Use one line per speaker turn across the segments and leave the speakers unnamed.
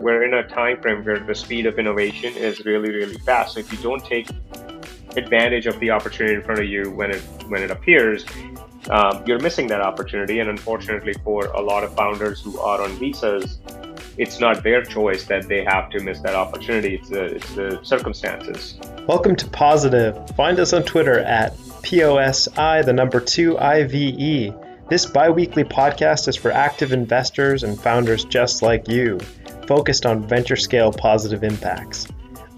we're in a time frame where the speed of innovation is really, really fast. So if you don't take advantage of the opportunity in front of you when it when it appears, um, you're missing that opportunity. And unfortunately, for a lot of founders who are on visas, it's not their choice that they have to miss that opportunity. It's the, it's the circumstances.
Welcome to Positive. Find us on Twitter at POSI, the number two IVE. This bi weekly podcast is for active investors and founders just like you, focused on venture scale positive impacts.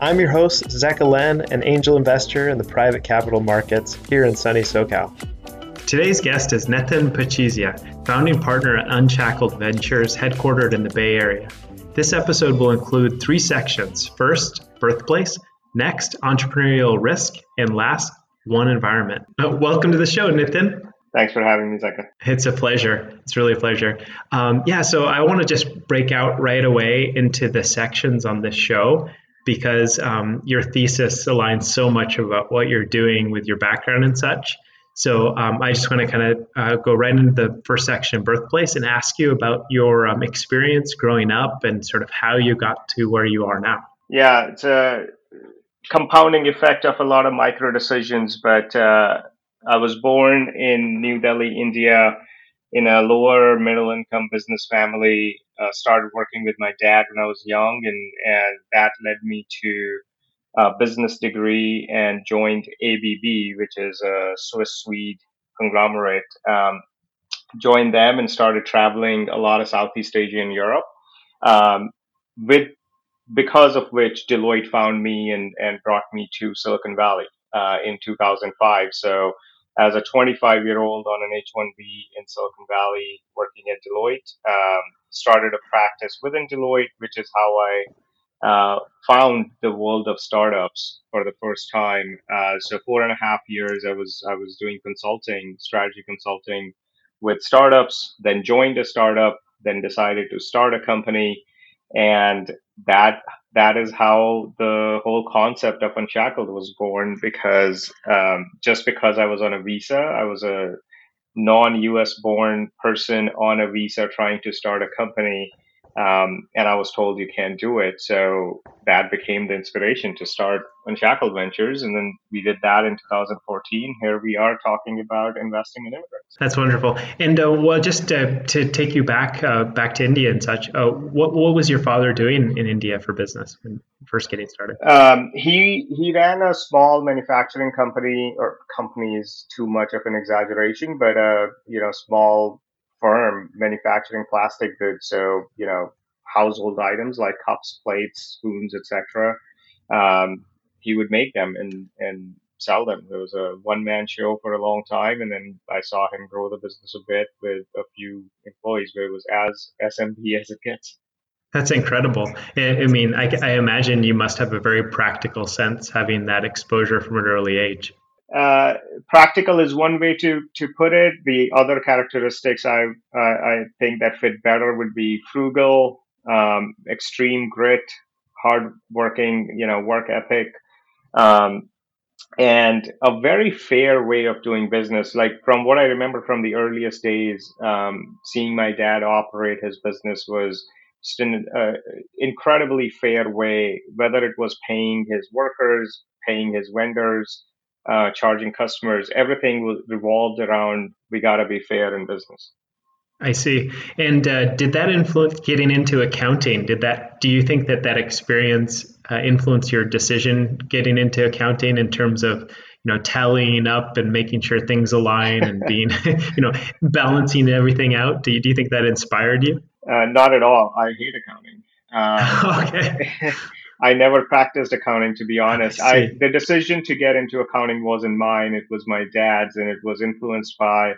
I'm your host, Zeka Len, an angel investor in the private capital markets here in sunny SoCal. Today's guest is Nitin Pachisia, founding partner at Unshackled Ventures, headquartered in the Bay Area. This episode will include three sections. First, birthplace. Next, entrepreneurial risk. And last, one environment. Uh, welcome to the show, Nitin.
Thanks for having me, Zeka.
It's a pleasure. It's really a pleasure. Um, yeah, so I want to just break out right away into the sections on this show because um, your thesis aligns so much about what you're doing with your background and such. So um, I just want to kind of uh, go right into the first section, birthplace, and ask you about your um, experience growing up and sort of how you got to where you are now.
Yeah, it's a compounding effect of a lot of micro decisions, but uh, I was born in New Delhi, India, in a lower middle income business family uh, started working with my dad when I was young, and and that led me to a business degree and joined ABB, which is a Swiss Swede conglomerate. Um, joined them and started traveling a lot of Southeast Asia and Europe. Um, with because of which Deloitte found me and, and brought me to Silicon Valley uh, in 2005. So as a 25 year old on an H1B in Silicon Valley working at Deloitte. Um, started a practice within Deloitte, which is how I uh, found the world of startups for the first time. Uh, so four and a half years, I was I was doing consulting, strategy consulting with startups. Then joined a startup. Then decided to start a company, and that that is how the whole concept of Unshackled was born. Because um, just because I was on a visa, I was a non-US born person on a visa trying to start a company um, and I was told you can't do it. So that became the inspiration to start Unshackled Ventures. And then we did that in 2014. Here we are talking about investing in immigrants.
That's wonderful. And uh, well, just uh, to take you back uh, back to India and such, uh, what, what was your father doing in India for business when first getting started?
Um, he, he ran a small manufacturing company, or company is too much of an exaggeration, but a you know small firm manufacturing plastic goods. So, you know, household items like cups, plates, spoons, etc. Um, he would make them and, and sell them. It was a one man show for a long time. And then I saw him grow the business a bit with a few employees, but it was as SMB as it gets.
That's incredible. I mean, I, I imagine you must have a very practical sense having that exposure from an early age.
Uh, practical is one way to to put it. The other characteristics I uh, I think that fit better would be frugal, um, extreme grit, hard working, you know, work ethic, um, and a very fair way of doing business. Like from what I remember from the earliest days, um, seeing my dad operate his business was just an uh, incredibly fair way. Whether it was paying his workers, paying his vendors uh, charging customers, everything was revolved around we got to be fair in business.
I see. And uh, did that influence getting into accounting? Did that? Do you think that that experience uh, influenced your decision getting into accounting in terms of you know tallying up and making sure things align and being you know balancing everything out? Do you, do you think that inspired you?
Uh, not at all. I hate accounting. Um, okay. I never practiced accounting, to be honest. I, I, the decision to get into accounting wasn't mine; it was my dad's, and it was influenced by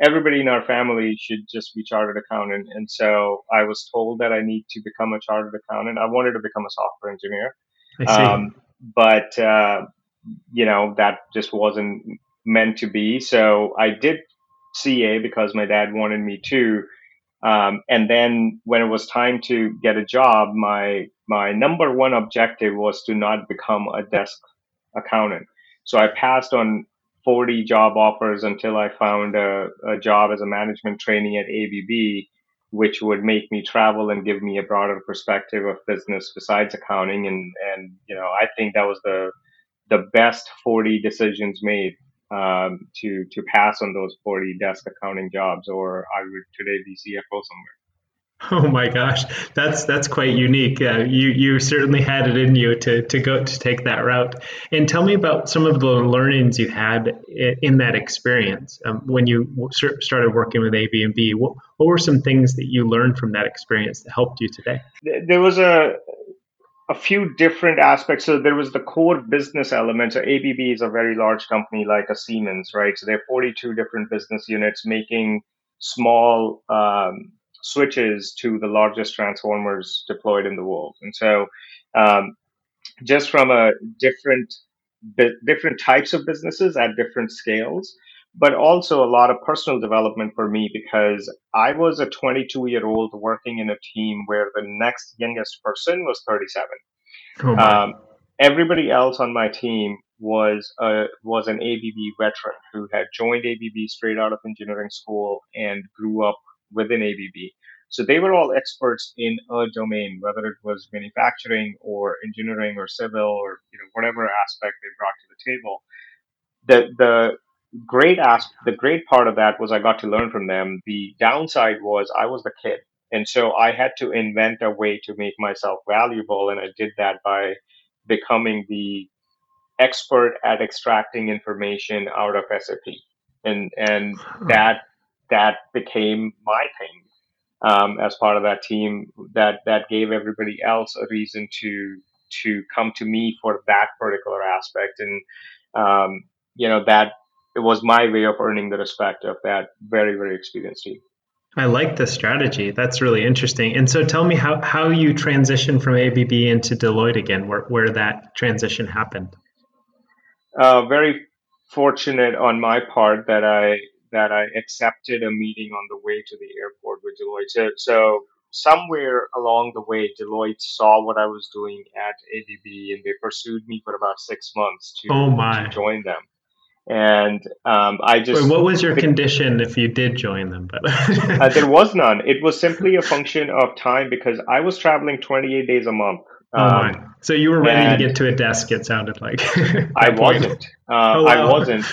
everybody in our family should just be chartered accountant. And so I was told that I need to become a chartered accountant. I wanted to become a software engineer, um, but uh, you know that just wasn't meant to be. So I did CA because my dad wanted me to. Um, and then when it was time to get a job, my my number one objective was to not become a desk accountant. So I passed on 40 job offers until I found a, a job as a management trainee at ABB. which would make me travel and give me a broader perspective of business besides accounting. And, and, you know, I think that was the, the best 40 decisions made um, to, to pass on those 40 desk accounting jobs, or I would today be CFO somewhere.
Oh my gosh, that's that's quite unique. Uh, you you certainly had it in you to to go to take that route. And tell me about some of the learnings you had in that experience um, when you started working with ABB. What, what were some things that you learned from that experience that helped you today?
There was a a few different aspects. So there was the core business element. So ABB is a very large company like a Siemens, right? So they have 42 different business units making small um, switches to the largest transformers deployed in the world. And so, um, just from a different different types of businesses at different scales, but also a lot of personal development for me because I was a 22 year old working in a team where the next youngest person was 37. Oh um, everybody else on my team was a, was an ABB veteran who had joined ABB straight out of engineering school and grew up within ABB. So they were all experts in a domain, whether it was manufacturing or engineering or civil or you know whatever aspect they brought to the table. The the great ask the great part of that was I got to learn from them. The downside was I was the kid. And so I had to invent a way to make myself valuable. And I did that by becoming the expert at extracting information out of SAP. And and that that became my thing um, as part of that team that that gave everybody else a reason to to come to me for that particular aspect and um, you know that it was my way of earning the respect of that very very experienced team
I like the strategy. That's really interesting. And so tell me how, how you transitioned from ABB into Deloitte again, where, where that transition happened.
Uh, very fortunate on my part that I that I accepted a meeting on the way to the airport with Deloitte. So, so somewhere along the way, Deloitte saw what I was doing at ABB, and they pursued me for about six months to, oh my. to join them. And um, I just.
Wait, what was your condition if you did join them? But
uh, there was none. It was simply a function of time because I was traveling 28 days a month.
Oh um, so you were ready to get to a desk. It sounded like.
I wasn't. Uh, oh, wow. I wasn't.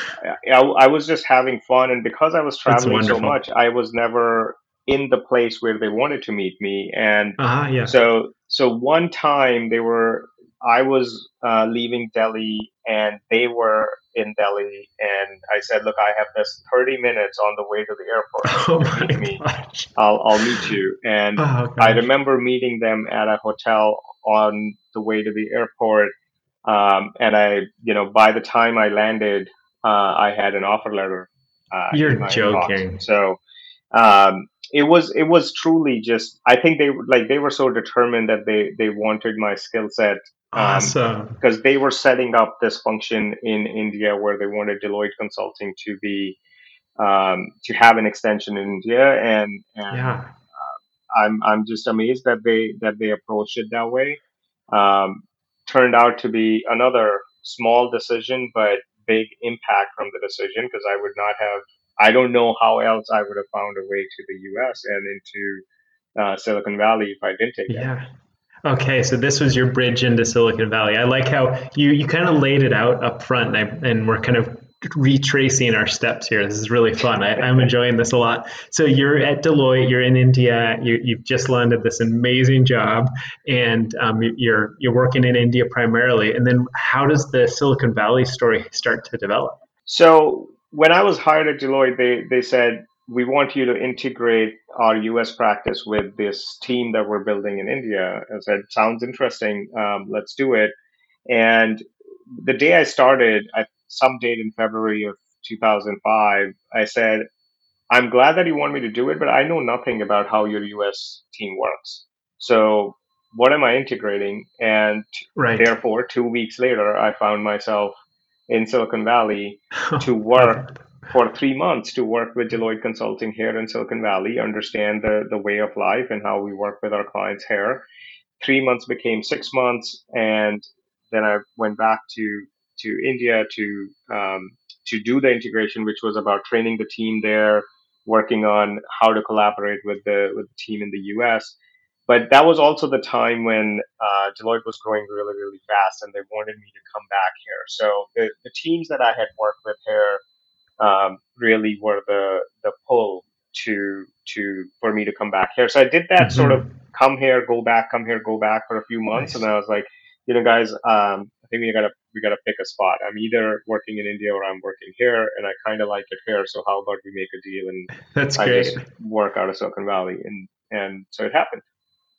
I, I, was just having fun, and because I was traveling so much, I was never in the place where they wanted to meet me. And uh-huh, yeah. so, so one time they were. I was uh, leaving Delhi, and they were in Delhi, and I said, "Look, I have this 30 minutes on the way to the airport. Oh meet me. I'll, I'll meet you." And oh, I remember meeting them at a hotel on the way to the airport. Um, and I, you know, by the time I landed, uh, I had an offer letter.
Uh, You're joking.
Inbox. So um, it was it was truly just. I think they like they were so determined that they they wanted my skill set.
Um, awesome.
Because they were setting up this function in India where they wanted Deloitte Consulting to be um, to have an extension in India, and, and yeah. I'm I'm just amazed that they that they approached it that way. Um, turned out to be another small decision, but big impact from the decision because I would not have. I don't know how else I would have found a way to the U.S. and into uh, Silicon Valley if I didn't take
yeah. it. Okay, so this was your bridge into Silicon Valley. I like how you, you kind of laid it out up front, and, I, and we're kind of retracing our steps here. This is really fun. I, am enjoying this a lot. So you're at Deloitte. You're in India. You, have just landed this amazing job, and um, you're you're working in India primarily. And then, how does the Silicon Valley story start to develop?
So when I was hired at Deloitte, they they said we want you to integrate our US practice with this team that we're building in India. I said, sounds interesting. Um, let's do it. And the day I started, I some date in February of 2005, I said, I'm glad that you want me to do it, but I know nothing about how your US team works. So what am I integrating? And right. therefore, two weeks later, I found myself in Silicon Valley to work for three months to work with Deloitte Consulting here in Silicon Valley, understand the, the way of life and how we work with our clients here. Three months became six months, and then I went back to to India to um, to do the integration, which was about training the team there, working on how to collaborate with the with the team in the U.S. But that was also the time when uh, Deloitte was growing really, really fast, and they wanted me to come back here. So the, the teams that I had worked with here um, really were the the pull to to for me to come back here. So I did that mm-hmm. sort of come here, go back, come here, go back for a few months, nice. and I was like, you know, guys, um, I think we gotta we gotta pick a spot. I'm either working in India or I'm working here, and I kind of like it here. So how about we make a deal and
That's I great. just
work out of Silicon Valley, and and so it happened.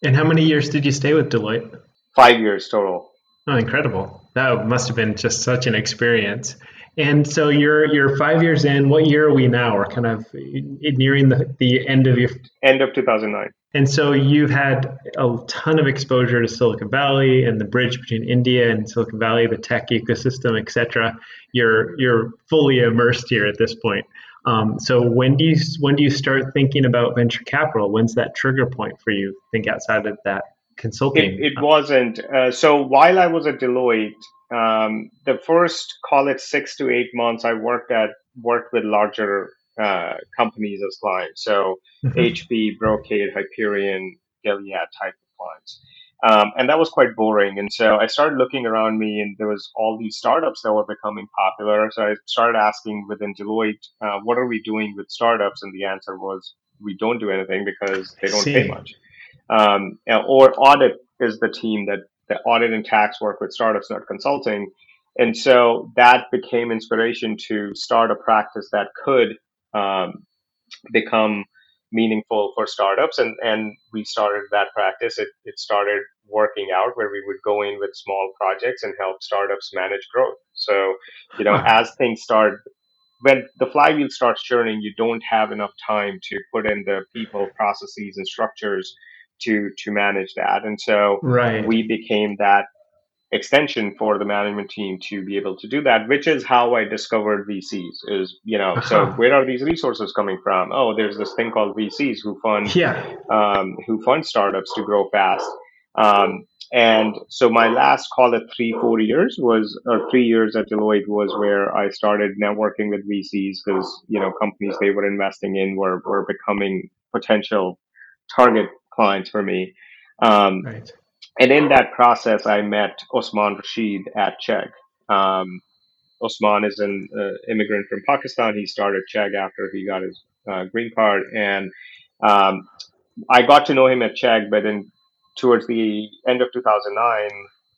And how many years did you stay with Deloitte?
Five years total.
Oh, incredible! That must have been just such an experience. And so you're you're five years in. What year are we now? We're kind of nearing the, the end of your
end of 2009.
And so you've had a ton of exposure to Silicon Valley and the bridge between India and Silicon Valley, the tech ecosystem, etc. You're you're fully immersed here at this point. Um, so when do you when do you start thinking about venture capital? When's that trigger point for you? Think outside of that consulting.
It, it wasn't. Uh, so while I was at Deloitte, um, the first call it six to eight months i worked at worked with larger uh, companies as clients. So mm-hmm. hp brocade hyperion gilead type of clients. Um, and that was quite boring. And so i started looking around me and there was all these startups that were becoming popular. So i started asking within deloitte uh, what are we doing with startups? And the answer was we don't do anything because they don't pay much. Um, or audit is the team that the audit and tax work with startups, not consulting. And so that became inspiration to start a practice that could um, become meaningful for startups. And, and we started that practice. It, it started working out where we would go in with small projects and help startups manage growth. So, you know, as things start, when the flywheel starts churning, you don't have enough time to put in the people, processes, and structures to to manage that. And so
right.
we became that extension for the management team to be able to do that, which is how I discovered VCs. Is you know, uh-huh. so where are these resources coming from? Oh, there's this thing called VCs who fund
yeah.
um, who fund startups to grow fast. Um, and so my last call at three four years was or three years at Deloitte was where I started networking with VCs because you know companies they were investing in were were becoming potential target clients for me. Um, right. And in that process, I met Osman Rashid at Chegg. Um, Osman is an uh, immigrant from Pakistan. He started Chegg after he got his uh, green card, and um, I got to know him at Chegg. But then, towards the end of 2009,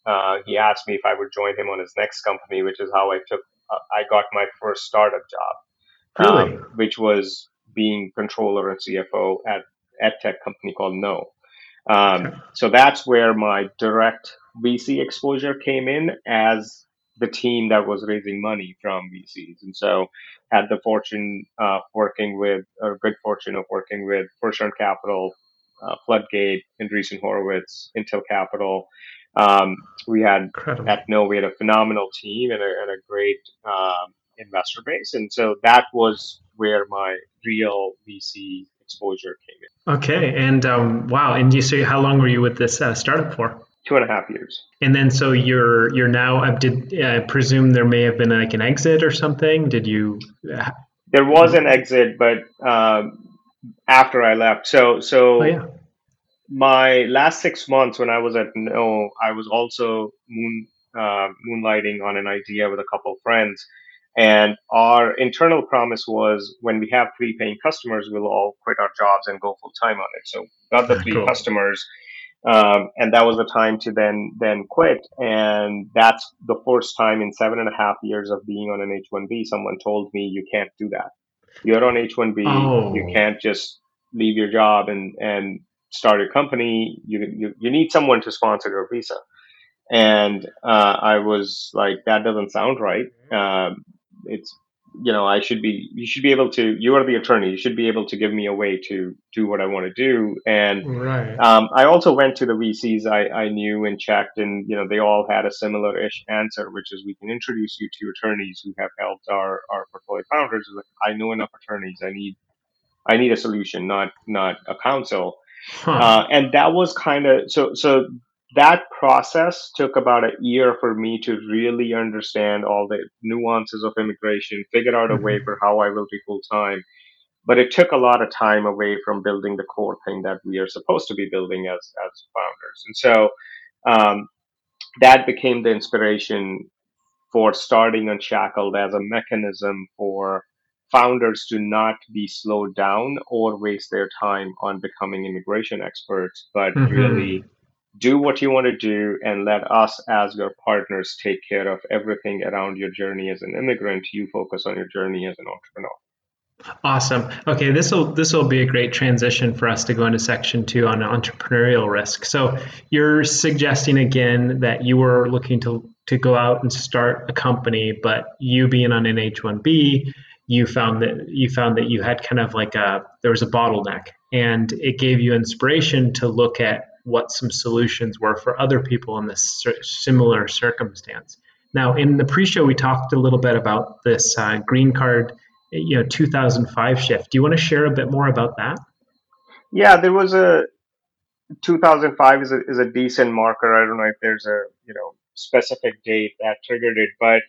uh, he asked me if I would join him on his next company, which is how I took. Uh, I got my first startup job,
really?
um, which was being controller and CFO at ed tech company called No. Um. So that's where my direct VC exposure came in as the team that was raising money from VCs. And so had the fortune of working with, or good fortune of working with First Round Capital, uh, Floodgate, Andreessen Horowitz, Intel Capital. Um, we had Incredible. at Kno, we had a phenomenal team and a, and a great um, investor base. And so that was where my real VC exposure came in.
Okay, and um, wow, and you say how long were you with this uh, startup for?
Two and a half years.
And then, so you're you're now. Uh, did I uh, presume there may have been like an exit or something? Did you?
There was an exit, but um, after I left, so so.
Oh, yeah.
My last six months when I was at Kno, I was also moon, uh, moonlighting on an idea with a couple of friends and our internal promise was when we have three paying customers, we'll all quit our jobs and go full time on it. So got the three cool. customers, um, and that was the time to then then quit. And that's the first time in seven and a half years of being on an H-1B, someone told me you can't do that. You're on H-1B. Oh. You can't just leave your job and and start your company. You you, you need someone to sponsor your visa. And uh, I was like, that doesn't sound right. Um, it's you know i should be you should be able to you are the attorney you should be able to give me a way to do what i want to do and
right.
um, i also went to the vcs I, I knew and checked and you know they all had a similar ish answer which is we can introduce you to attorneys who have helped our our portfolio founders i know enough attorneys i need i need a solution not not a counsel huh. uh, and that was kind of so so that process took about a year for me to really understand all the nuances of immigration, figure out a way mm-hmm. for how I will be full time. but it took a lot of time away from building the core thing that we are supposed to be building as as founders. And so um, that became the inspiration for starting Unshackled as a mechanism for founders to not be slowed down or waste their time on becoming immigration experts, but mm-hmm. really do what you want to do and let us as your partners take care of everything around your journey as an immigrant. You focus on your journey as an entrepreneur.
Awesome. Okay, this will this will be a great transition for us to go into section two on entrepreneurial risk. So you're suggesting again that you were looking to to go out and start a company, but you being on an H-1B, you found that you found that you had kind of like a there was a bottleneck, and it gave you inspiration to look at what some solutions were for other people in this similar circumstance. Now, in the pre-show, we talked a little bit about this uh, green card, you know, 2005 shift. Do you want to share a bit more about that?
Yeah, there was a 2005 is a, is a decent marker. I don't know if there's a you know specific date that triggered it, but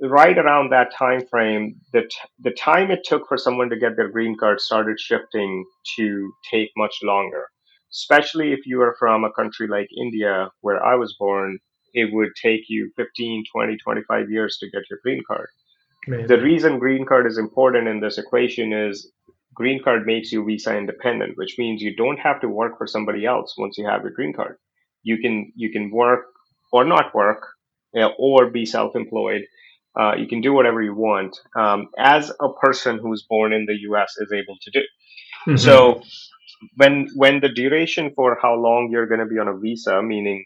right around that time frame, the t- the time it took for someone to get their green card started shifting to take much longer. Especially if you are from a country like India, where I was born, it would take you 15, 20, 25 years to get your green card. Amazing. The reason green card is important in this equation is green card makes you visa independent, which means you don't have to work for somebody else once you have your green card. You can you can work or not work or be self-employed. Uh, you can do whatever you want um, as a person who's born in the U.S. is able to do. Mm-hmm. So when when the duration for how long you're going to be on a visa, meaning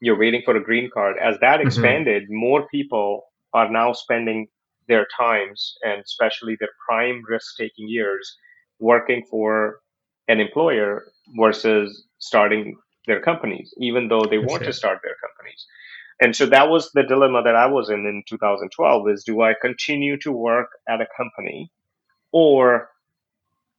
you're waiting for a green card, as that mm-hmm. expanded, more people are now spending their times and especially their prime risk taking years working for an employer versus starting their companies, even though they want to start their companies. And so that was the dilemma that I was in in 2012 is do I continue to work at a company or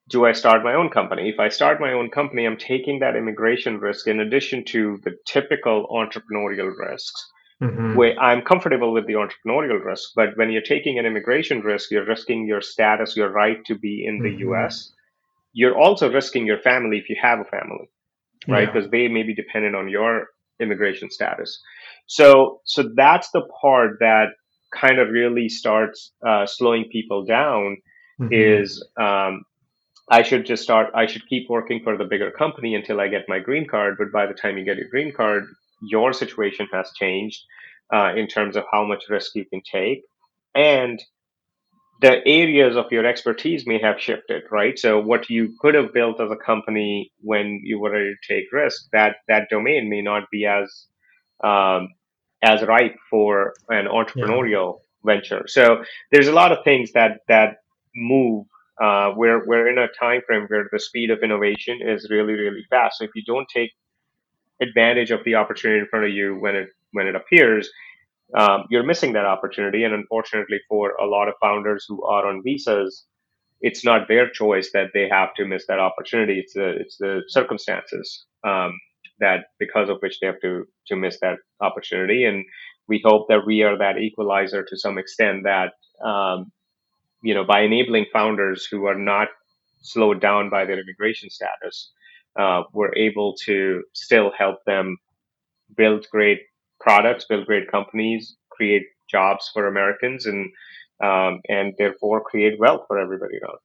do I start my own company? If I start my own company, I'm taking that immigration risk in addition to the typical entrepreneurial risks. Mm-hmm. Where I'm comfortable with the entrepreneurial risk, but when you're taking an immigration risk, you're risking your status, your right to be in the mm-hmm. US. You're also risking your family if you have a family right? Because yeah. they may be dependent on your immigration status. So, so that's the part that kind of really starts uh, slowing people down. Mm-hmm. Is um, I should just start. I should keep working for the bigger company until I get my green card. But by the time you get your green card, your situation has changed uh, in terms of how much risk you can take, and the areas of your expertise may have shifted, right? So what you could have built as a company when you were ready to take risk, that that domain may not be as um, as ripe for an entrepreneurial yeah. venture. So there's a lot of things that that move. Uh, we're we're in a time frame where the speed of innovation is really really fast. So if you don't take advantage of the opportunity in front of you when it when it appears, um, you're missing that opportunity. And unfortunately, for a lot of founders who are on visas, it's not their choice that they have to miss that opportunity. It's the it's the circumstances um, that because of which they have to to miss that opportunity. And we hope that we are that equalizer to some extent that um, you know by enabling founders who are not slowed down by their immigration status, uh, we're able to still help them build great products, build great companies, create jobs for Americans, and um, and therefore create wealth for everybody else.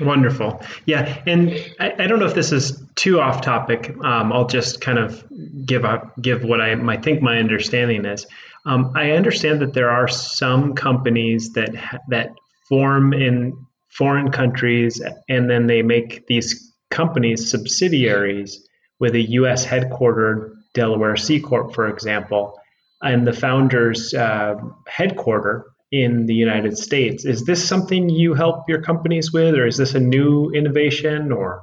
Wonderful. Yeah. And I, I, don't know if this is too off topic. Um, I'll just kind of give up, give what I might think my understanding is. Um, I understand that there are some companies that, that form in foreign countries and then they make these companies subsidiaries with a U.S. headquartered Delaware C Corp, for example, and the founder's uh, headquarter in the United States. Is this something you help your companies with, or is this a new innovation, or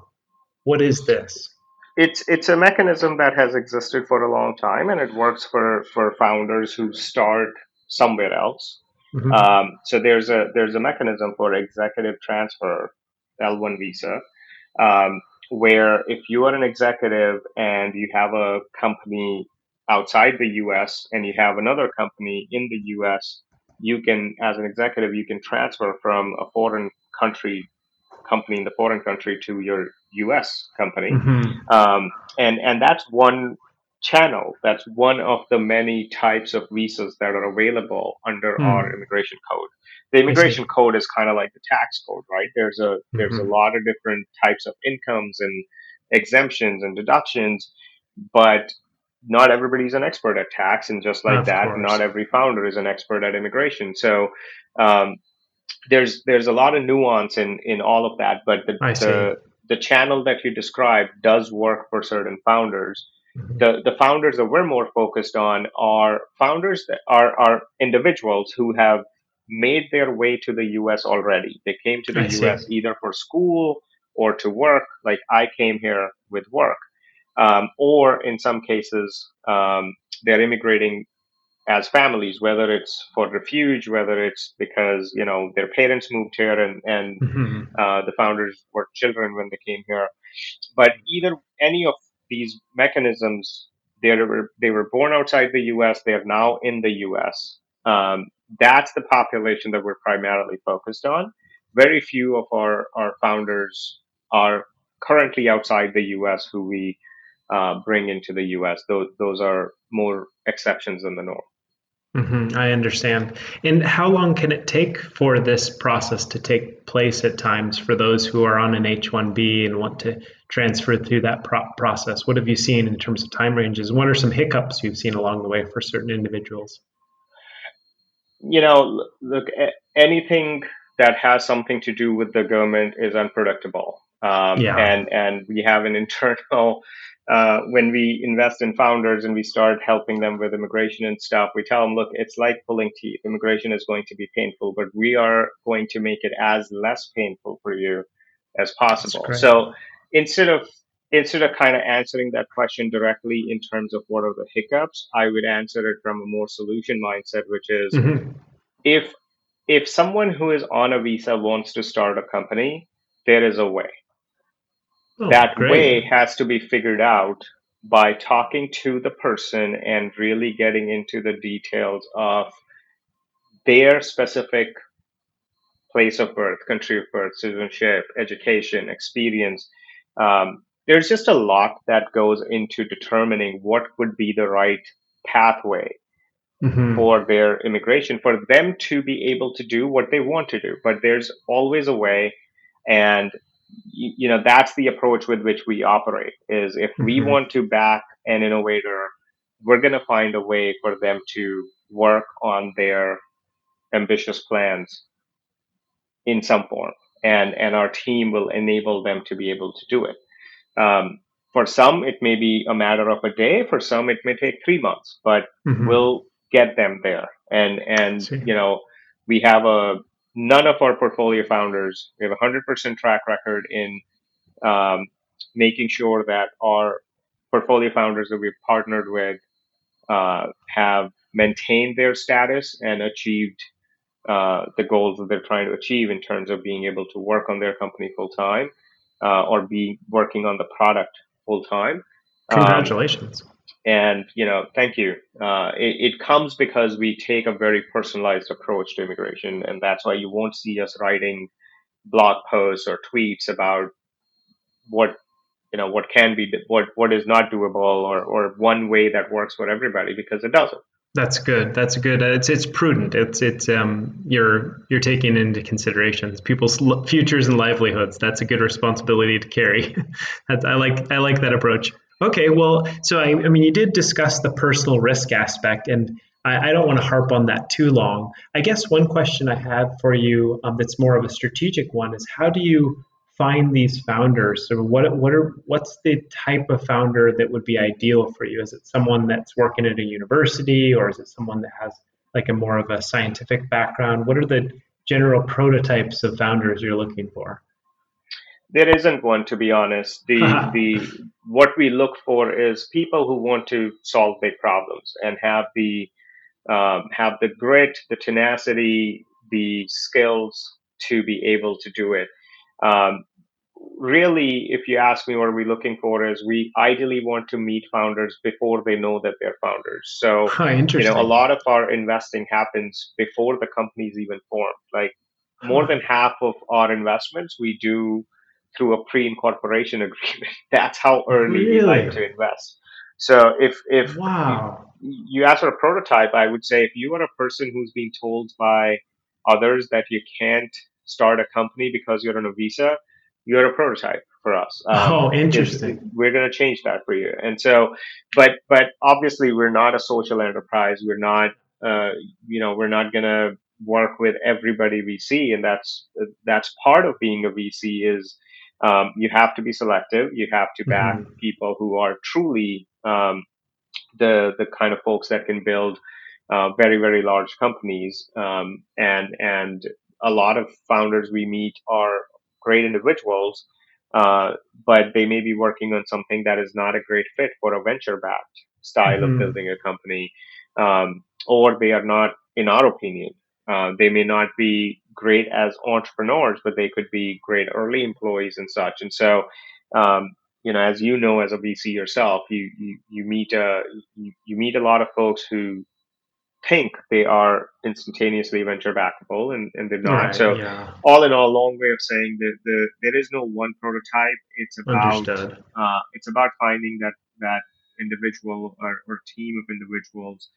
what is this?
It's it's a mechanism that has existed for a long time, and it works for for founders who start somewhere else. Mm-hmm. Um, so there's a there's a mechanism for executive transfer, L1 visa, um, where if you are an executive and you have a company outside the US and you have another company in the US, you can, as an executive, you can transfer from a foreign country company in the foreign country to your U.S. company, mm-hmm. um, and and that's one channel. That's one of the many types of visas that are available under mm. our immigration code. The immigration code is kind of like the tax code, right? There's a there's mm-hmm. a lot of different types of incomes and exemptions and deductions, but not everybody's an expert at tax, and just like of that, course. not every founder is an expert at immigration. So um, there's there's a lot of nuance in in all of that, but the the, the channel that you described does work for certain founders. Mm-hmm. The the founders that we're more focused on are founders that are are individuals who have made their way to the U.S. already. They came to the I U.S. See. either for school or to work. Like I came here with work um, or in some cases, um, they're immigrating as families, whether it's for refuge, whether it's because you know their parents moved here and and mm-hmm. uh, the founders were children when they came here. But either any of these mechanisms, they were they were born outside the U.S. They are now in the U.S. Um, that's the population that we're primarily focused on. Very few of our our founders are currently outside the U.S. who we uh, bring into the U.S. Those those are more exceptions than the norm.
Mm-hmm, I understand. And how long can it take for this process to take place at times for those who are on an H 1B and want to transfer through that pro- process? What have you seen in terms of time ranges? What are some hiccups you've seen along the way for certain individuals?
You know, look, anything that has something to do with the government is unpredictable. Um, yeah. And and we have an internal uh, when we invest in founders and we start helping them with immigration and stuff, we tell them, look, it's like pulling teeth. Immigration is going to be painful, but we are going to make it as less painful for you as possible. So instead of instead of kind of answering that question directly in terms of what are the hiccups, I would answer it from a more solution mindset, which is mm-hmm. if if someone who is on a visa wants to start a company, there is a way. Oh, that great. way has to be figured out by talking to the person and really getting into the details of their specific place of birth, country of birth, citizenship, education, experience. Um, there's just a lot that goes into determining what would be the right pathway mm-hmm. for their immigration, for them to be able to do what they want to do. But there's always a way. And you know that's the approach with which we operate is if we mm-hmm. want to back an innovator we're going to find a way for them to work on their ambitious plans in some form and and our team will enable them to be able to do it um, for some it may be a matter of a day for some it may take three months but mm-hmm. we'll get them there and and you know we have a none of our portfolio founders, we have a 100% track record in um, making sure that our portfolio founders that we've partnered with uh, have maintained their status and achieved uh, the goals that they're trying to achieve in terms of being able to work on their company full time uh, or be working on the product full time.
Congratulations. Um,
and you know thank you uh, it, it, comes because we take a very personalized approach to immigration and that's why you won't see us writing blog posts or tweets about what you know what can be what what is not doable or or one way that works for everybody because it doesn't
that's good. That's good. It's it's prudent. It's it's um you're you're taking into considerations people's futures and livelihoods. That's a good responsibility to carry. I like I like that approach. Okay, well, so I, I, mean, you did discuss the personal risk aspect, and I, I, don't want to harp on that too long. I guess one question I have for you um, that's more of a strategic one is how do you find these founders? So, what what are what's the type of founder that would be ideal for you? Is it someone that's working at a university, or is it someone that has like a more of a scientific background? What are the general prototypes of founders you're looking for?
There isn't one to be honest. The the what we look for is people who want to solve big problems and have the um, have the grit the tenacity the skills to be able to do it. Um, really if you ask me what are we looking for is we ideally want to meet founders before they know that they're founders. So
oh,
you know a lot of our investing happens before the company's even formed. Like more than half of our investments we do through a pre-incorporation agreement. That's how early really? we like to invest. So if if
wow.
you, you ask for a prototype, I would say if you are a person who's being told by others that you can't start a company because you're on a visa, you're a prototype for us.
Um, oh, interesting.
We're going to change that for you. And so, but but obviously, we're not a social enterprise. We're not, uh, you know, we're not going to work with everybody we see, and that's that's part of being a VC is um, you have to be selective. You have to back mm-hmm. people who are truly um, the the kind of folks that can build uh, very very large companies. Um, and and a lot of founders we meet are great individuals, uh, but they may be working on something that is not a great fit for a venture backed style mm-hmm. of building a company, um, or they are not, in our opinion, uh, they may not be great as entrepreneurs, but they could be great early employees and such. And so, um, you know, as you know, as a VC yourself, you you, you meet a uh, you, you meet a lot of folks who think they are instantaneously venture backable and, and they're not. Right, so yeah. all in all, long way of saying that the there is no one prototype. It's about uh, it's about finding that that individual or, or team of individuals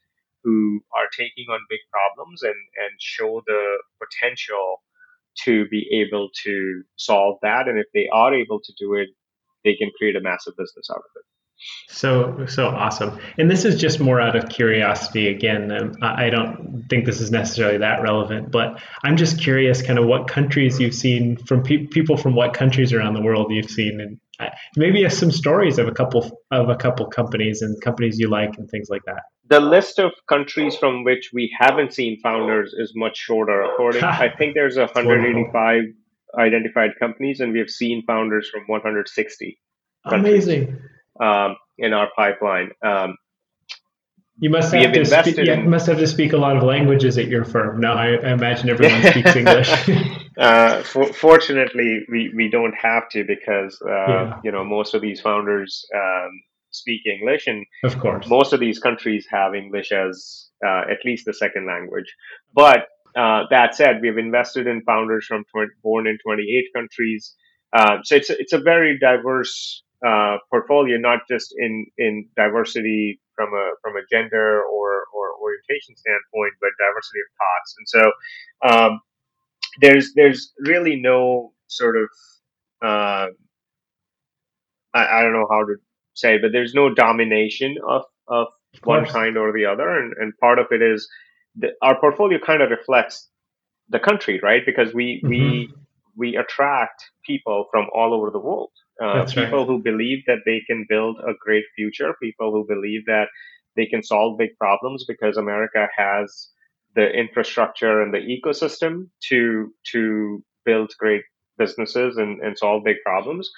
who are taking on big problems and, and show the potential to be able to solve that. And if they are able to do it, they can create a massive business out of it.
So so awesome, and this is just more out of curiosity. Again, um, I don't think this is necessarily that relevant, but I'm just curious, kind of what countries you've seen from pe- people from what countries around the world you've seen, and uh, maybe some stories of a couple of a couple companies and companies you like and things like that.
The list of countries from which we haven't seen founders is much shorter. According, I think there's 185 identified companies, and we have seen founders from 160.
Countries. Amazing
um, in our pipeline. Um,
you must have, have to speak, in, you must have to speak a lot of languages at your firm. No, I, I imagine everyone speaks English.
uh, for, fortunately, we, we don't have to because uh, yeah. you know most of these founders um, speak English, and
of course,
most of these countries have English as uh, at least the second language. But uh, that said, we've invested in founders from 20, born in 28 countries. Uh, so it's it's a very diverse uh, portfolio, not just in in diversity from a from a gender or or orientation standpoint, but diversity of thoughts. And so um, there's there's really no sort of uh, I, I don't know how to say, but there's no domination of of, of one kind or the other, and and part of it is the, our portfolio kind of reflects the country, right? Because we mm-hmm. we we attract people from all over the world. Uh, people right. who believe that they can build a great future, people who believe that they can solve big problems because America has the infrastructure and the ecosystem to to build great businesses and, and solve big problems.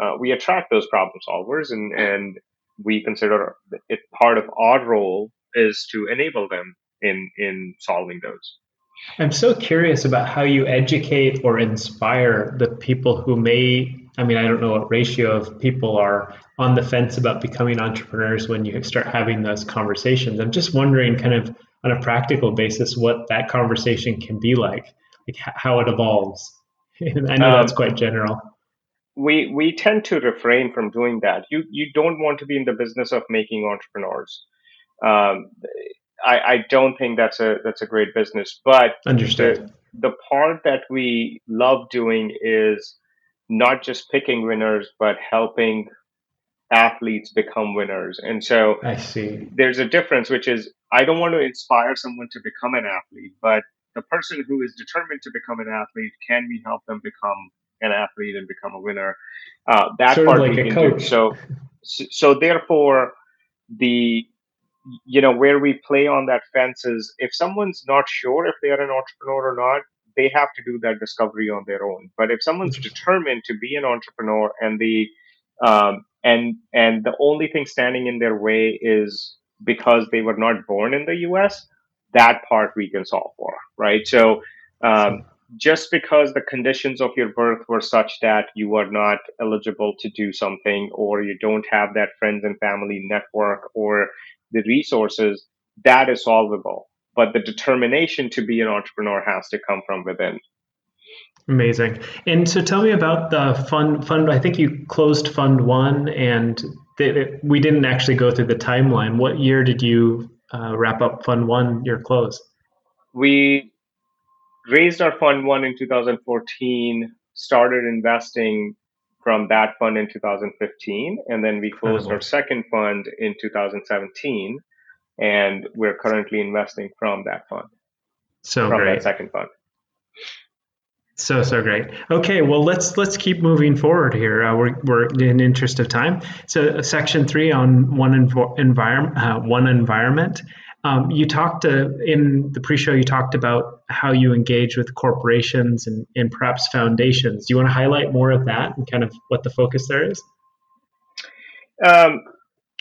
Uh, we attract those problem solvers, and and we consider it part of our role is to enable them in in solving those.
I'm so curious about how you educate or inspire the people who may, I mean, I don't know what ratio of people are on the fence about becoming entrepreneurs when you start having those conversations. I'm just wondering, kind of on a practical basis, what that conversation can be like, like how it evolves. I know um, that's quite general.
We we tend to refrain from doing that. You you don't want to be in the business of making entrepreneurs. Um, I, I don't think that's a that's a great business. But
understood.
The, the part that we love doing is not just picking winners, but helping athletes become winners. And so
I see.
There's a difference, which is I don't want to inspire someone to become an athlete, but the person who is determined to become an athlete, can we help them become an athlete and become a winner? Uh, that sort part like we can coach. do. So, so therefore, the you know where we play on that fence is if someone's not sure if they are an entrepreneur or not they have to do that discovery on their own but if someone's determined to be an entrepreneur and the um, and and the only thing standing in their way is because they were not born in the us that part we can solve for right so um, just because the conditions of your birth were such that you are not eligible to do something or you don't have that friends and family network or the resources, that is solvable. But the determination to be an entrepreneur has to come from within.
Amazing. And so tell me about the fund fund I think you closed fund 1 and we didn't actually go through the timeline. What year did you uh, wrap up fund 1 your close?
We raised our fund 1 in 2014, started investing from that fund in 2015 and then we closed our second fund in 2017 and we're currently investing from that fund.
So
from
great.
that second fund.
So so great. Okay, well let's let's keep moving forward here. Uh, we're we're in interest of time. So uh, section three on one env- environment, uh, one environment. Um, you talked uh, in the pre-show. You talked about how you engage with corporations and, and perhaps foundations. Do you want to highlight more of that and kind of what the focus there is?
Um,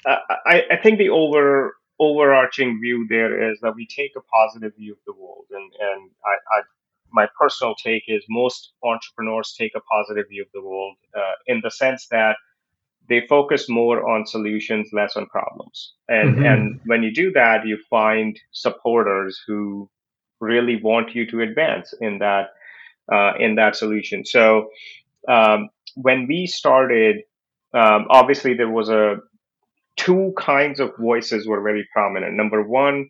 I, I think the over overarching view there is that we take a positive view of the world, and and I, I my personal take is most entrepreneurs take a positive view of the world uh, in the sense that they focus more on solutions, less on problems. And mm-hmm. and when you do that, you find supporters who really want you to advance in that uh, in that solution. So um, when we started, um, obviously there was a two kinds of voices were very prominent. Number one,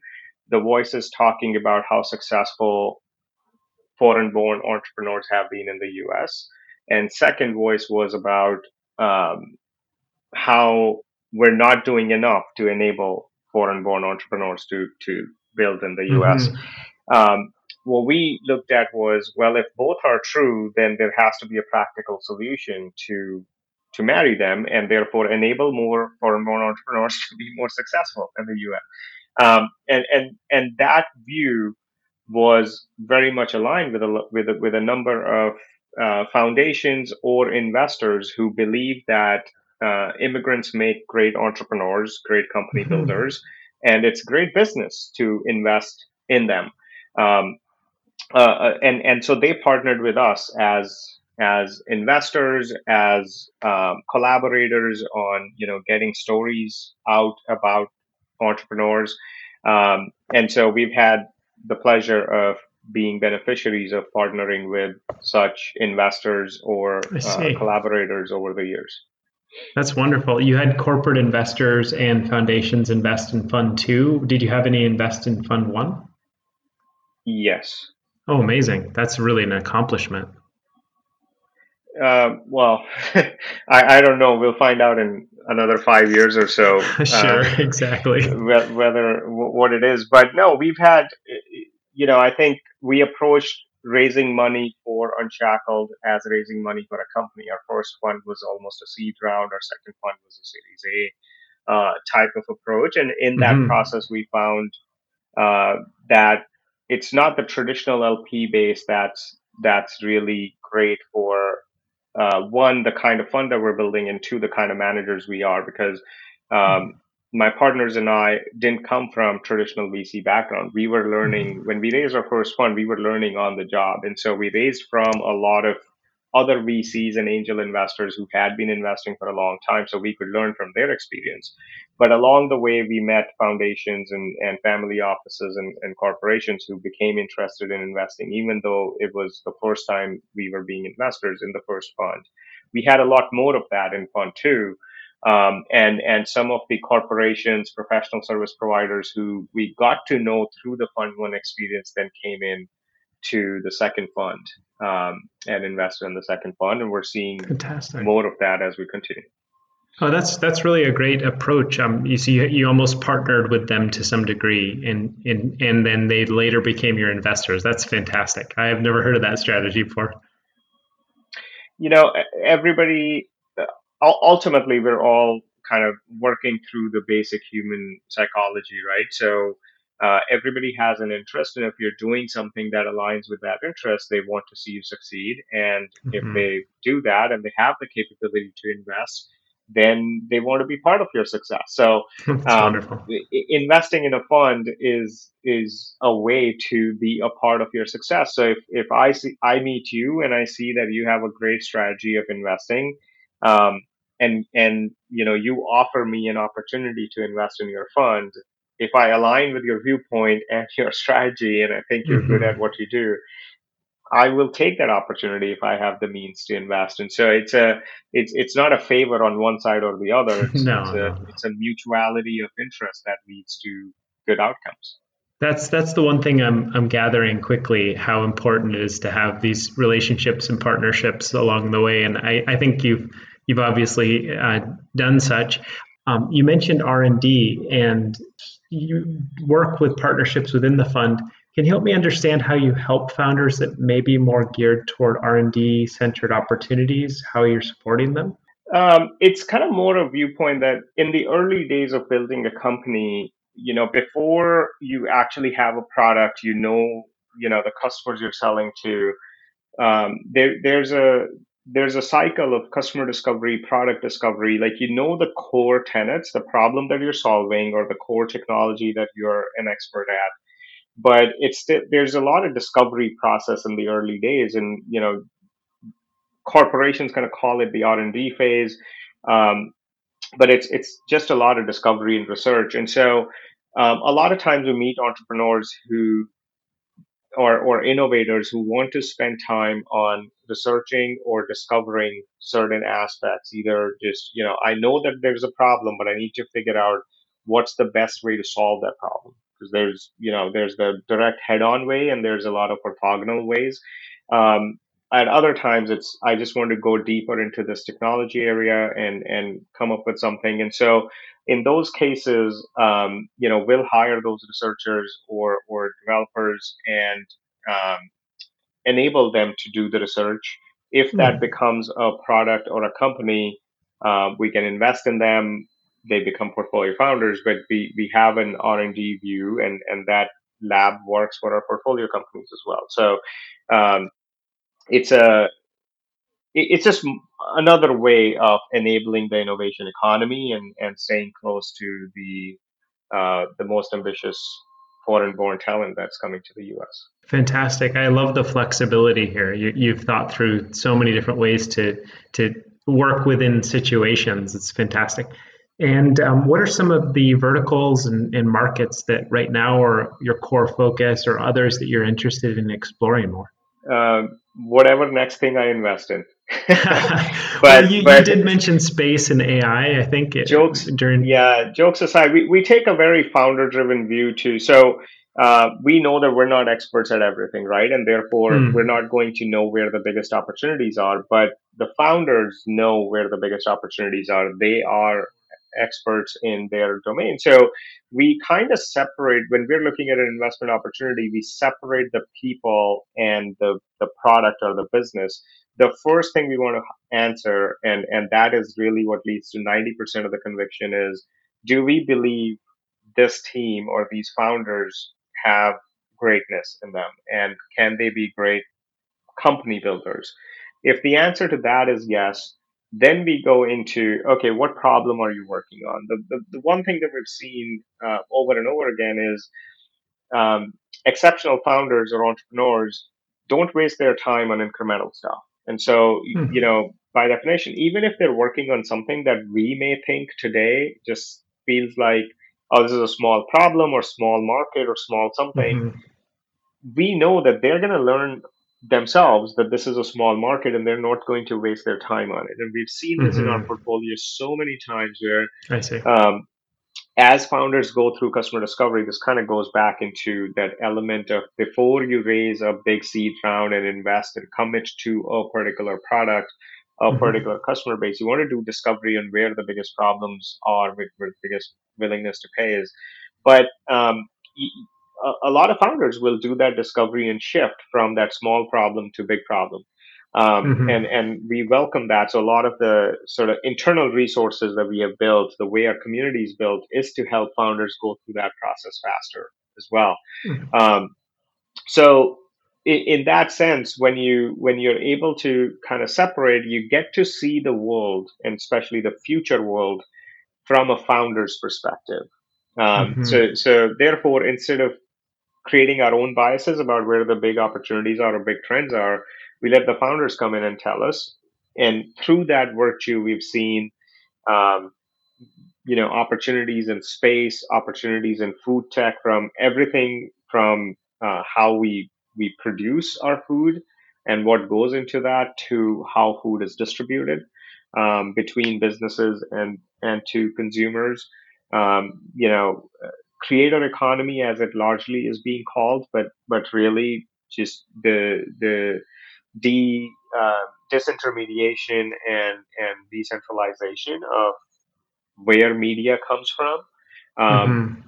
the voices talking about how successful foreign born entrepreneurs have been in the US. And second voice was about um, how we're not doing enough to enable foreign born entrepreneurs to, to build in the US. Mm-hmm. Um, what we looked at was well, if both are true, then there has to be a practical solution to to marry them and therefore enable more foreign born entrepreneurs to be more successful in the US. Um, and, and, and that view was very much aligned with a, with a, with a number of uh, foundations or investors who believe that uh, immigrants make great entrepreneurs, great company mm-hmm. builders, and it's great business to invest in them. Um, uh, uh, and and so they partnered with us as as investors, as um, collaborators on you know getting stories out about entrepreneurs. Um, and so we've had the pleasure of being beneficiaries of partnering with such investors or uh, collaborators over the years.
That's wonderful. You had corporate investors and foundations invest in Fund Two. Did you have any invest in Fund One?
Yes.
Oh, amazing! That's really an accomplishment.
Uh, well, I, I don't know. We'll find out in another five years or so.
sure, uh, exactly.
Whether what it is, but no, we've had. You know, I think we approached raising money for Unshackled as raising money for a company. Our first fund was almost a seed round. Our second fund was a Series A uh, type of approach, and in that mm-hmm. process, we found uh, that it's not the traditional LP base that's that's really great for uh, one, the kind of fund that we're building, and two, the kind of managers we are, because um, my partners and I didn't come from traditional VC background. We were learning mm-hmm. when we raised our first fund, we were learning on the job. And so we raised from a lot of other VCs and angel investors who had been investing for a long time so we could learn from their experience. But along the way, we met foundations and, and family offices and, and corporations who became interested in investing, even though it was the first time we were being investors in the first fund. We had a lot more of that in fund two. Um, and and some of the corporations, professional service providers who we got to know through the fund one experience then came in to the second fund um, and invested in the second fund, and we're seeing Fantastic. more of that as we continue.
Oh, that's that's really a great approach. Um, you see, you almost partnered with them to some degree, and and and then they later became your investors. That's fantastic. I have never heard of that strategy before.
You know, everybody. Ultimately, we're all kind of working through the basic human psychology, right? So uh, everybody has an interest, and if you're doing something that aligns with that interest, they want to see you succeed. And mm-hmm. if they do that, and they have the capability to invest, then they want to be part of your success. So, um, investing in a fund is is a way to be a part of your success. So, if if I see I meet you and I see that you have a great strategy of investing, um, and and you know you offer me an opportunity to invest in your fund if I align with your viewpoint and your strategy, and I think you're mm-hmm. good at what you do, I will take that opportunity if I have the means to invest. And so it's a it's it's not a favor on one side or the other. It's,
no,
it's,
no.
a, it's a mutuality of interest that leads to good outcomes.
That's that's the one thing I'm I'm gathering quickly how important it is to have these relationships and partnerships along the way, and I, I think you've you've obviously uh, done such. Um, you mentioned R and D, and you work with partnerships within the fund. Can you help me understand how you help founders that may be more geared toward R and D centered opportunities? How you're supporting them?
Um, it's kind of more a viewpoint that in the early days of building a company, you know, before you actually have a product, you know, you know, the customers you're selling to, um, there, there's a, there's a cycle of customer discovery, product discovery. Like, you know, the core tenets, the problem that you're solving or the core technology that you're an expert at. But it's there's a lot of discovery process in the early days. And, you know, corporations kind of call it the R&D phase. Um, but it's it's just a lot of discovery and research. And so um, a lot of times we meet entrepreneurs who or, or innovators who want to spend time on researching or discovering certain aspects. Either just, you know, I know that there's a problem, but I need to figure out what's the best way to solve that problem. Because there's, you know, there's the direct head on way and there's a lot of orthogonal ways. Um, at other times it's i just want to go deeper into this technology area and and come up with something. And so in those cases um, you know we'll hire those researchers or or developers and um, enable them to do the research. If that mm. becomes a product or a company uh, we can invest in them. They become portfolio founders but we we have an r&d view and and that lab works for our portfolio companies as well. So um, it's a it's just another way of enabling the innovation economy and, and staying close to the uh, the most ambitious foreign-born talent that's coming to the U.S.
Fantastic! I love the flexibility here. You, you've thought through so many different ways to to work within situations. It's fantastic. And um, what are some of the verticals and, and, markets that right now are your core focus, or others that you're interested in exploring more?
Uh, whatever next thing I invest in.
but, well, you, but, you, did mention space and AI. I think
it, jokes during yeah jokes aside, we, we take a very founder driven view too. So uh, we know that we're not experts at everything, right? And therefore, mm. we're not going to know where the biggest opportunities are. But the founders know where the biggest opportunities are. They are experts in their domain. So we kind of separate when we're looking at an investment opportunity, we separate the people and the, the product or the business. The first thing we want to answer, and, and that is really what leads to 90% of the conviction is do we believe this team or these founders have greatness in them? And can they be great company builders? If the answer to that is yes, then we go into okay, what problem are you working on? The the, the one thing that we've seen uh, over and over again is um, exceptional founders or entrepreneurs don't waste their time on incremental stuff. And so, hmm. you know, by definition, even if they're working on something that we may think today just feels like, oh, this is a small problem or small market or small something, mm-hmm. we know that they're going to learn themselves that this is a small market and they're not going to waste their time on it. And we've seen this mm-hmm. in our mm-hmm. portfolio so many times where
I see.
Um, as founders go through customer discovery, this kind of goes back into that element of before you raise a big seed round and invest and commit to a particular product, a mm-hmm. particular customer base, you want to do discovery on where the biggest problems are, where the biggest willingness to pay is. But um, a, a, lot of founders will do that discovery and shift from that small problem to big problem. Um, mm-hmm. and, and we welcome that. So a lot of the sort of internal resources that we have built, the way our community is built is to help founders go through that process faster as well. Mm-hmm. Um, so in, in that sense, when you, when you're able to kind of separate, you get to see the world and especially the future world from a founder's perspective. Um, mm-hmm. So, so therefore, instead of creating our own biases about where the big opportunities are or big trends are, we let the founders come in and tell us. And through that virtue, we've seen, um, you know, opportunities in space, opportunities in food tech, from everything from uh, how we we produce our food and what goes into that to how food is distributed um, between businesses and and to consumers. Um, you know, creator economy as it largely is being called, but but really just the the de uh, disintermediation and and decentralization of where media comes from um, mm-hmm.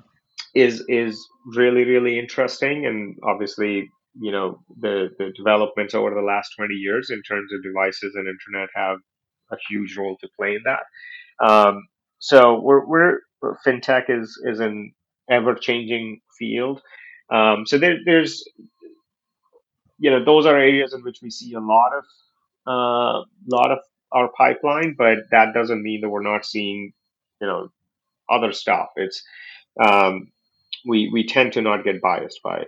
is is really really interesting and obviously you know the the developments over the last 20 years in terms of devices and internet have a huge role to play in that um, so we're, we're fintech is is an ever changing field um, so there, there's you know those are areas in which we see a lot of uh, lot of our pipeline, but that doesn't mean that we're not seeing you know other stuff. It's um, we we tend to not get biased by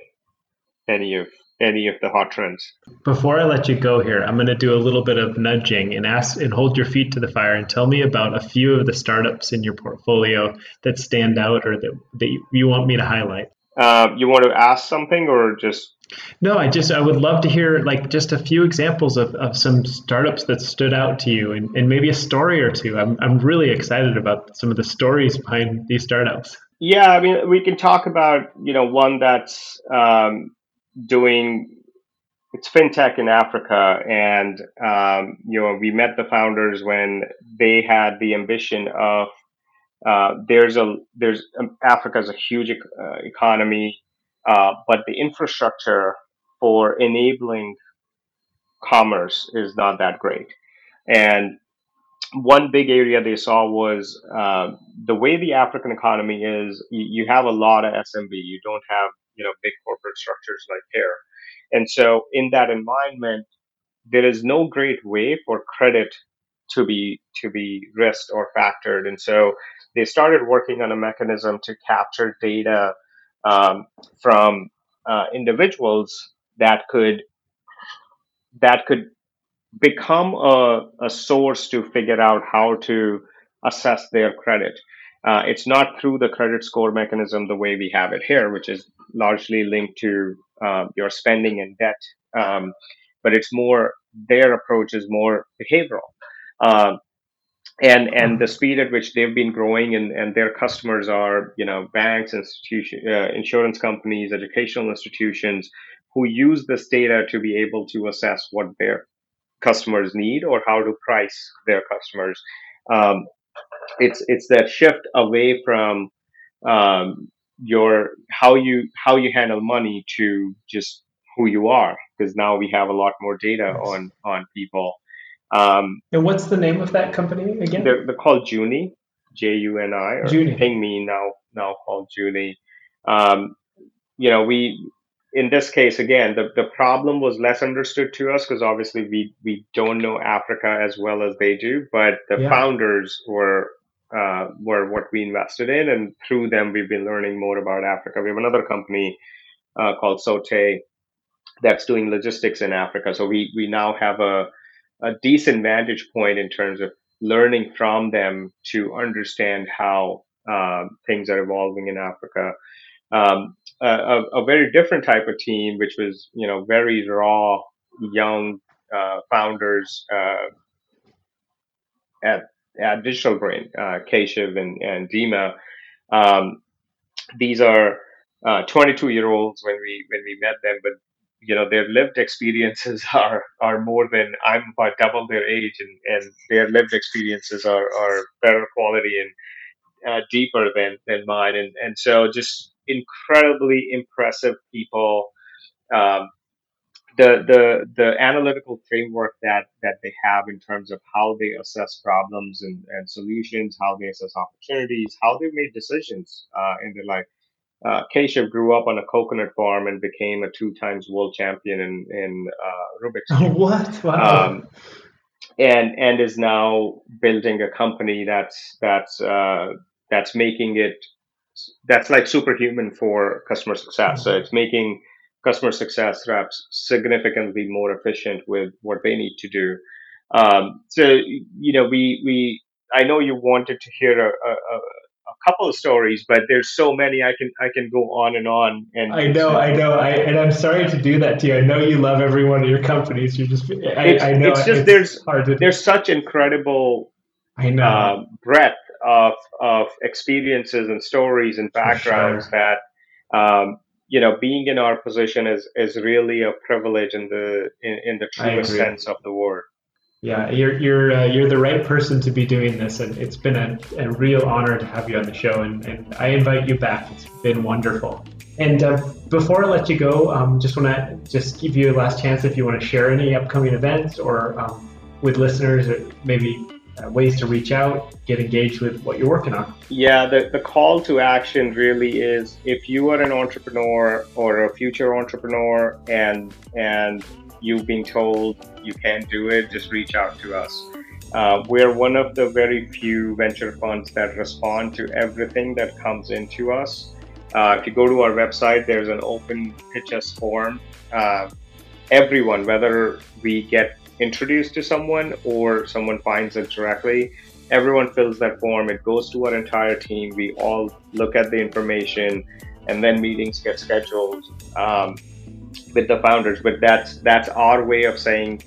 any of any of the hot trends.
Before I let you go here, I'm going to do a little bit of nudging and ask and hold your feet to the fire and tell me about a few of the startups in your portfolio that stand out or that, that you want me to highlight.
Uh, you want to ask something or just
no, I just I would love to hear like just a few examples of, of some startups that stood out to you and, and maybe a story or two. I'm I'm really excited about some of the stories behind these startups.
Yeah, I mean we can talk about, you know, one that's um, doing it's fintech in Africa, and um, you know we met the founders when they had the ambition of uh, there's a there's um, Africa is a huge uh, economy uh, but the infrastructure for enabling commerce is not that great. And one big area they saw was uh, the way the African economy is. You, you, have a lot of SMB. You don't have you know big corporate structures like here. And so in that environment, there is no great way for credit to be to be risked or factored. And so they started working on a mechanism to capture data um, from uh, individuals that could that could become a, a source to figure out how to assess their credit. Uh, it's not through the credit score mechanism the way we have it here, which is largely linked to uh, your spending and debt. Um, but it's more their approach is more behavioral. Uh, and and the speed at which they've been growing and, and their customers are you know banks institution uh, insurance companies educational institutions who use this data to be able to assess what their customers need or how to price their customers um, it's it's that shift away from um, your how you how you handle money to just who you are because now we have a lot more data on on people
um, and what's the name of that company again?
They're, they're called Juni, J U N I, or Juni. Pngme now now called Juni. Um, you know, we in this case again, the, the problem was less understood to us because obviously we we don't know Africa as well as they do, but the yeah. founders were uh, were what we invested in, and through them we've been learning more about Africa. We have another company uh, called Sote that's doing logistics in Africa, so we we now have a a decent vantage point in terms of learning from them to understand how um, things are evolving in Africa. Um, a, a, very different type of team, which was you know very raw, young uh, founders uh, at Digital Brain, uh, Keshav and and Dima. Um, these are uh, 22 year olds when we when we met them, but you know their lived experiences are are more than I'm about double their age, and and their lived experiences are are better quality and uh, deeper than than mine, and and so just incredibly impressive people. Um, the the the analytical framework that that they have in terms of how they assess problems and, and solutions, how they assess opportunities, how they made decisions uh, in their life uh, Keshav grew up on a coconut farm and became a two times world champion in, in uh, Rubik's
Cube. what? Wow. Um,
and and is now building a company that's that's uh, that's making it that's like superhuman for customer success. So it's making customer success reps significantly more efficient with what they need to do. Um, so you know, we we I know you wanted to hear a, a, a couple of stories, but there's so many I can I can go on and on. And
I know, I know, I, and I'm sorry to do that to you. I know you love every one of your companies. You just, I,
it's,
I know
it's just
it's
there's
hard to.
there's such incredible
I know.
uh, breadth of of experiences and stories and backgrounds
sure.
that um, you know being in our position is is really a privilege in the in, in the truest sense of the word.
Yeah, you're you're uh, you're the right person to be doing this, and it's been a, a real honor to have you on the show. And, and I invite you back. It's been wonderful. And uh, before I let you go, um, just want to just give you a last chance if you want to share any upcoming events or um, with listeners, or maybe ways to reach out, get engaged with what you're working on.
Yeah, the, the call to action really is if you are an entrepreneur or a future entrepreneur and and you've been told you can't do it, just reach out to us. Uh, we're one of the very few venture funds that respond to everything that comes into us. Uh, if you go to our website, there's an open pitch us form. Uh, everyone, whether we get introduced to someone or someone finds it directly, everyone fills that form. It goes to our entire team. We all look at the information, and then meetings get scheduled. Um, with the founders, but that's that's our way of saying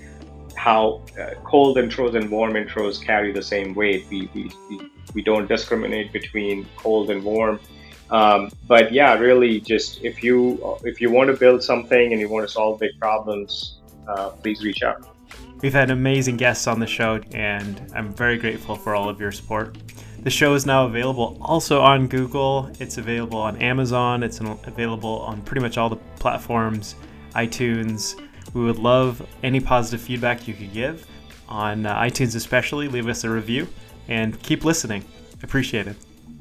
how uh, cold intros and warm intros carry the same weight. We, we, we, we don't discriminate between cold and warm. Um, but yeah, really, just if you if you want to build something and you want to solve big problems, uh, please reach out.
We've had amazing guests on the show, and I'm very grateful for all of your support. The show is now available also on Google. It's available on Amazon. It's available on pretty much all the platforms, iTunes. We would love any positive feedback you could give on uh, iTunes, especially. Leave us a review and keep listening. Appreciate it.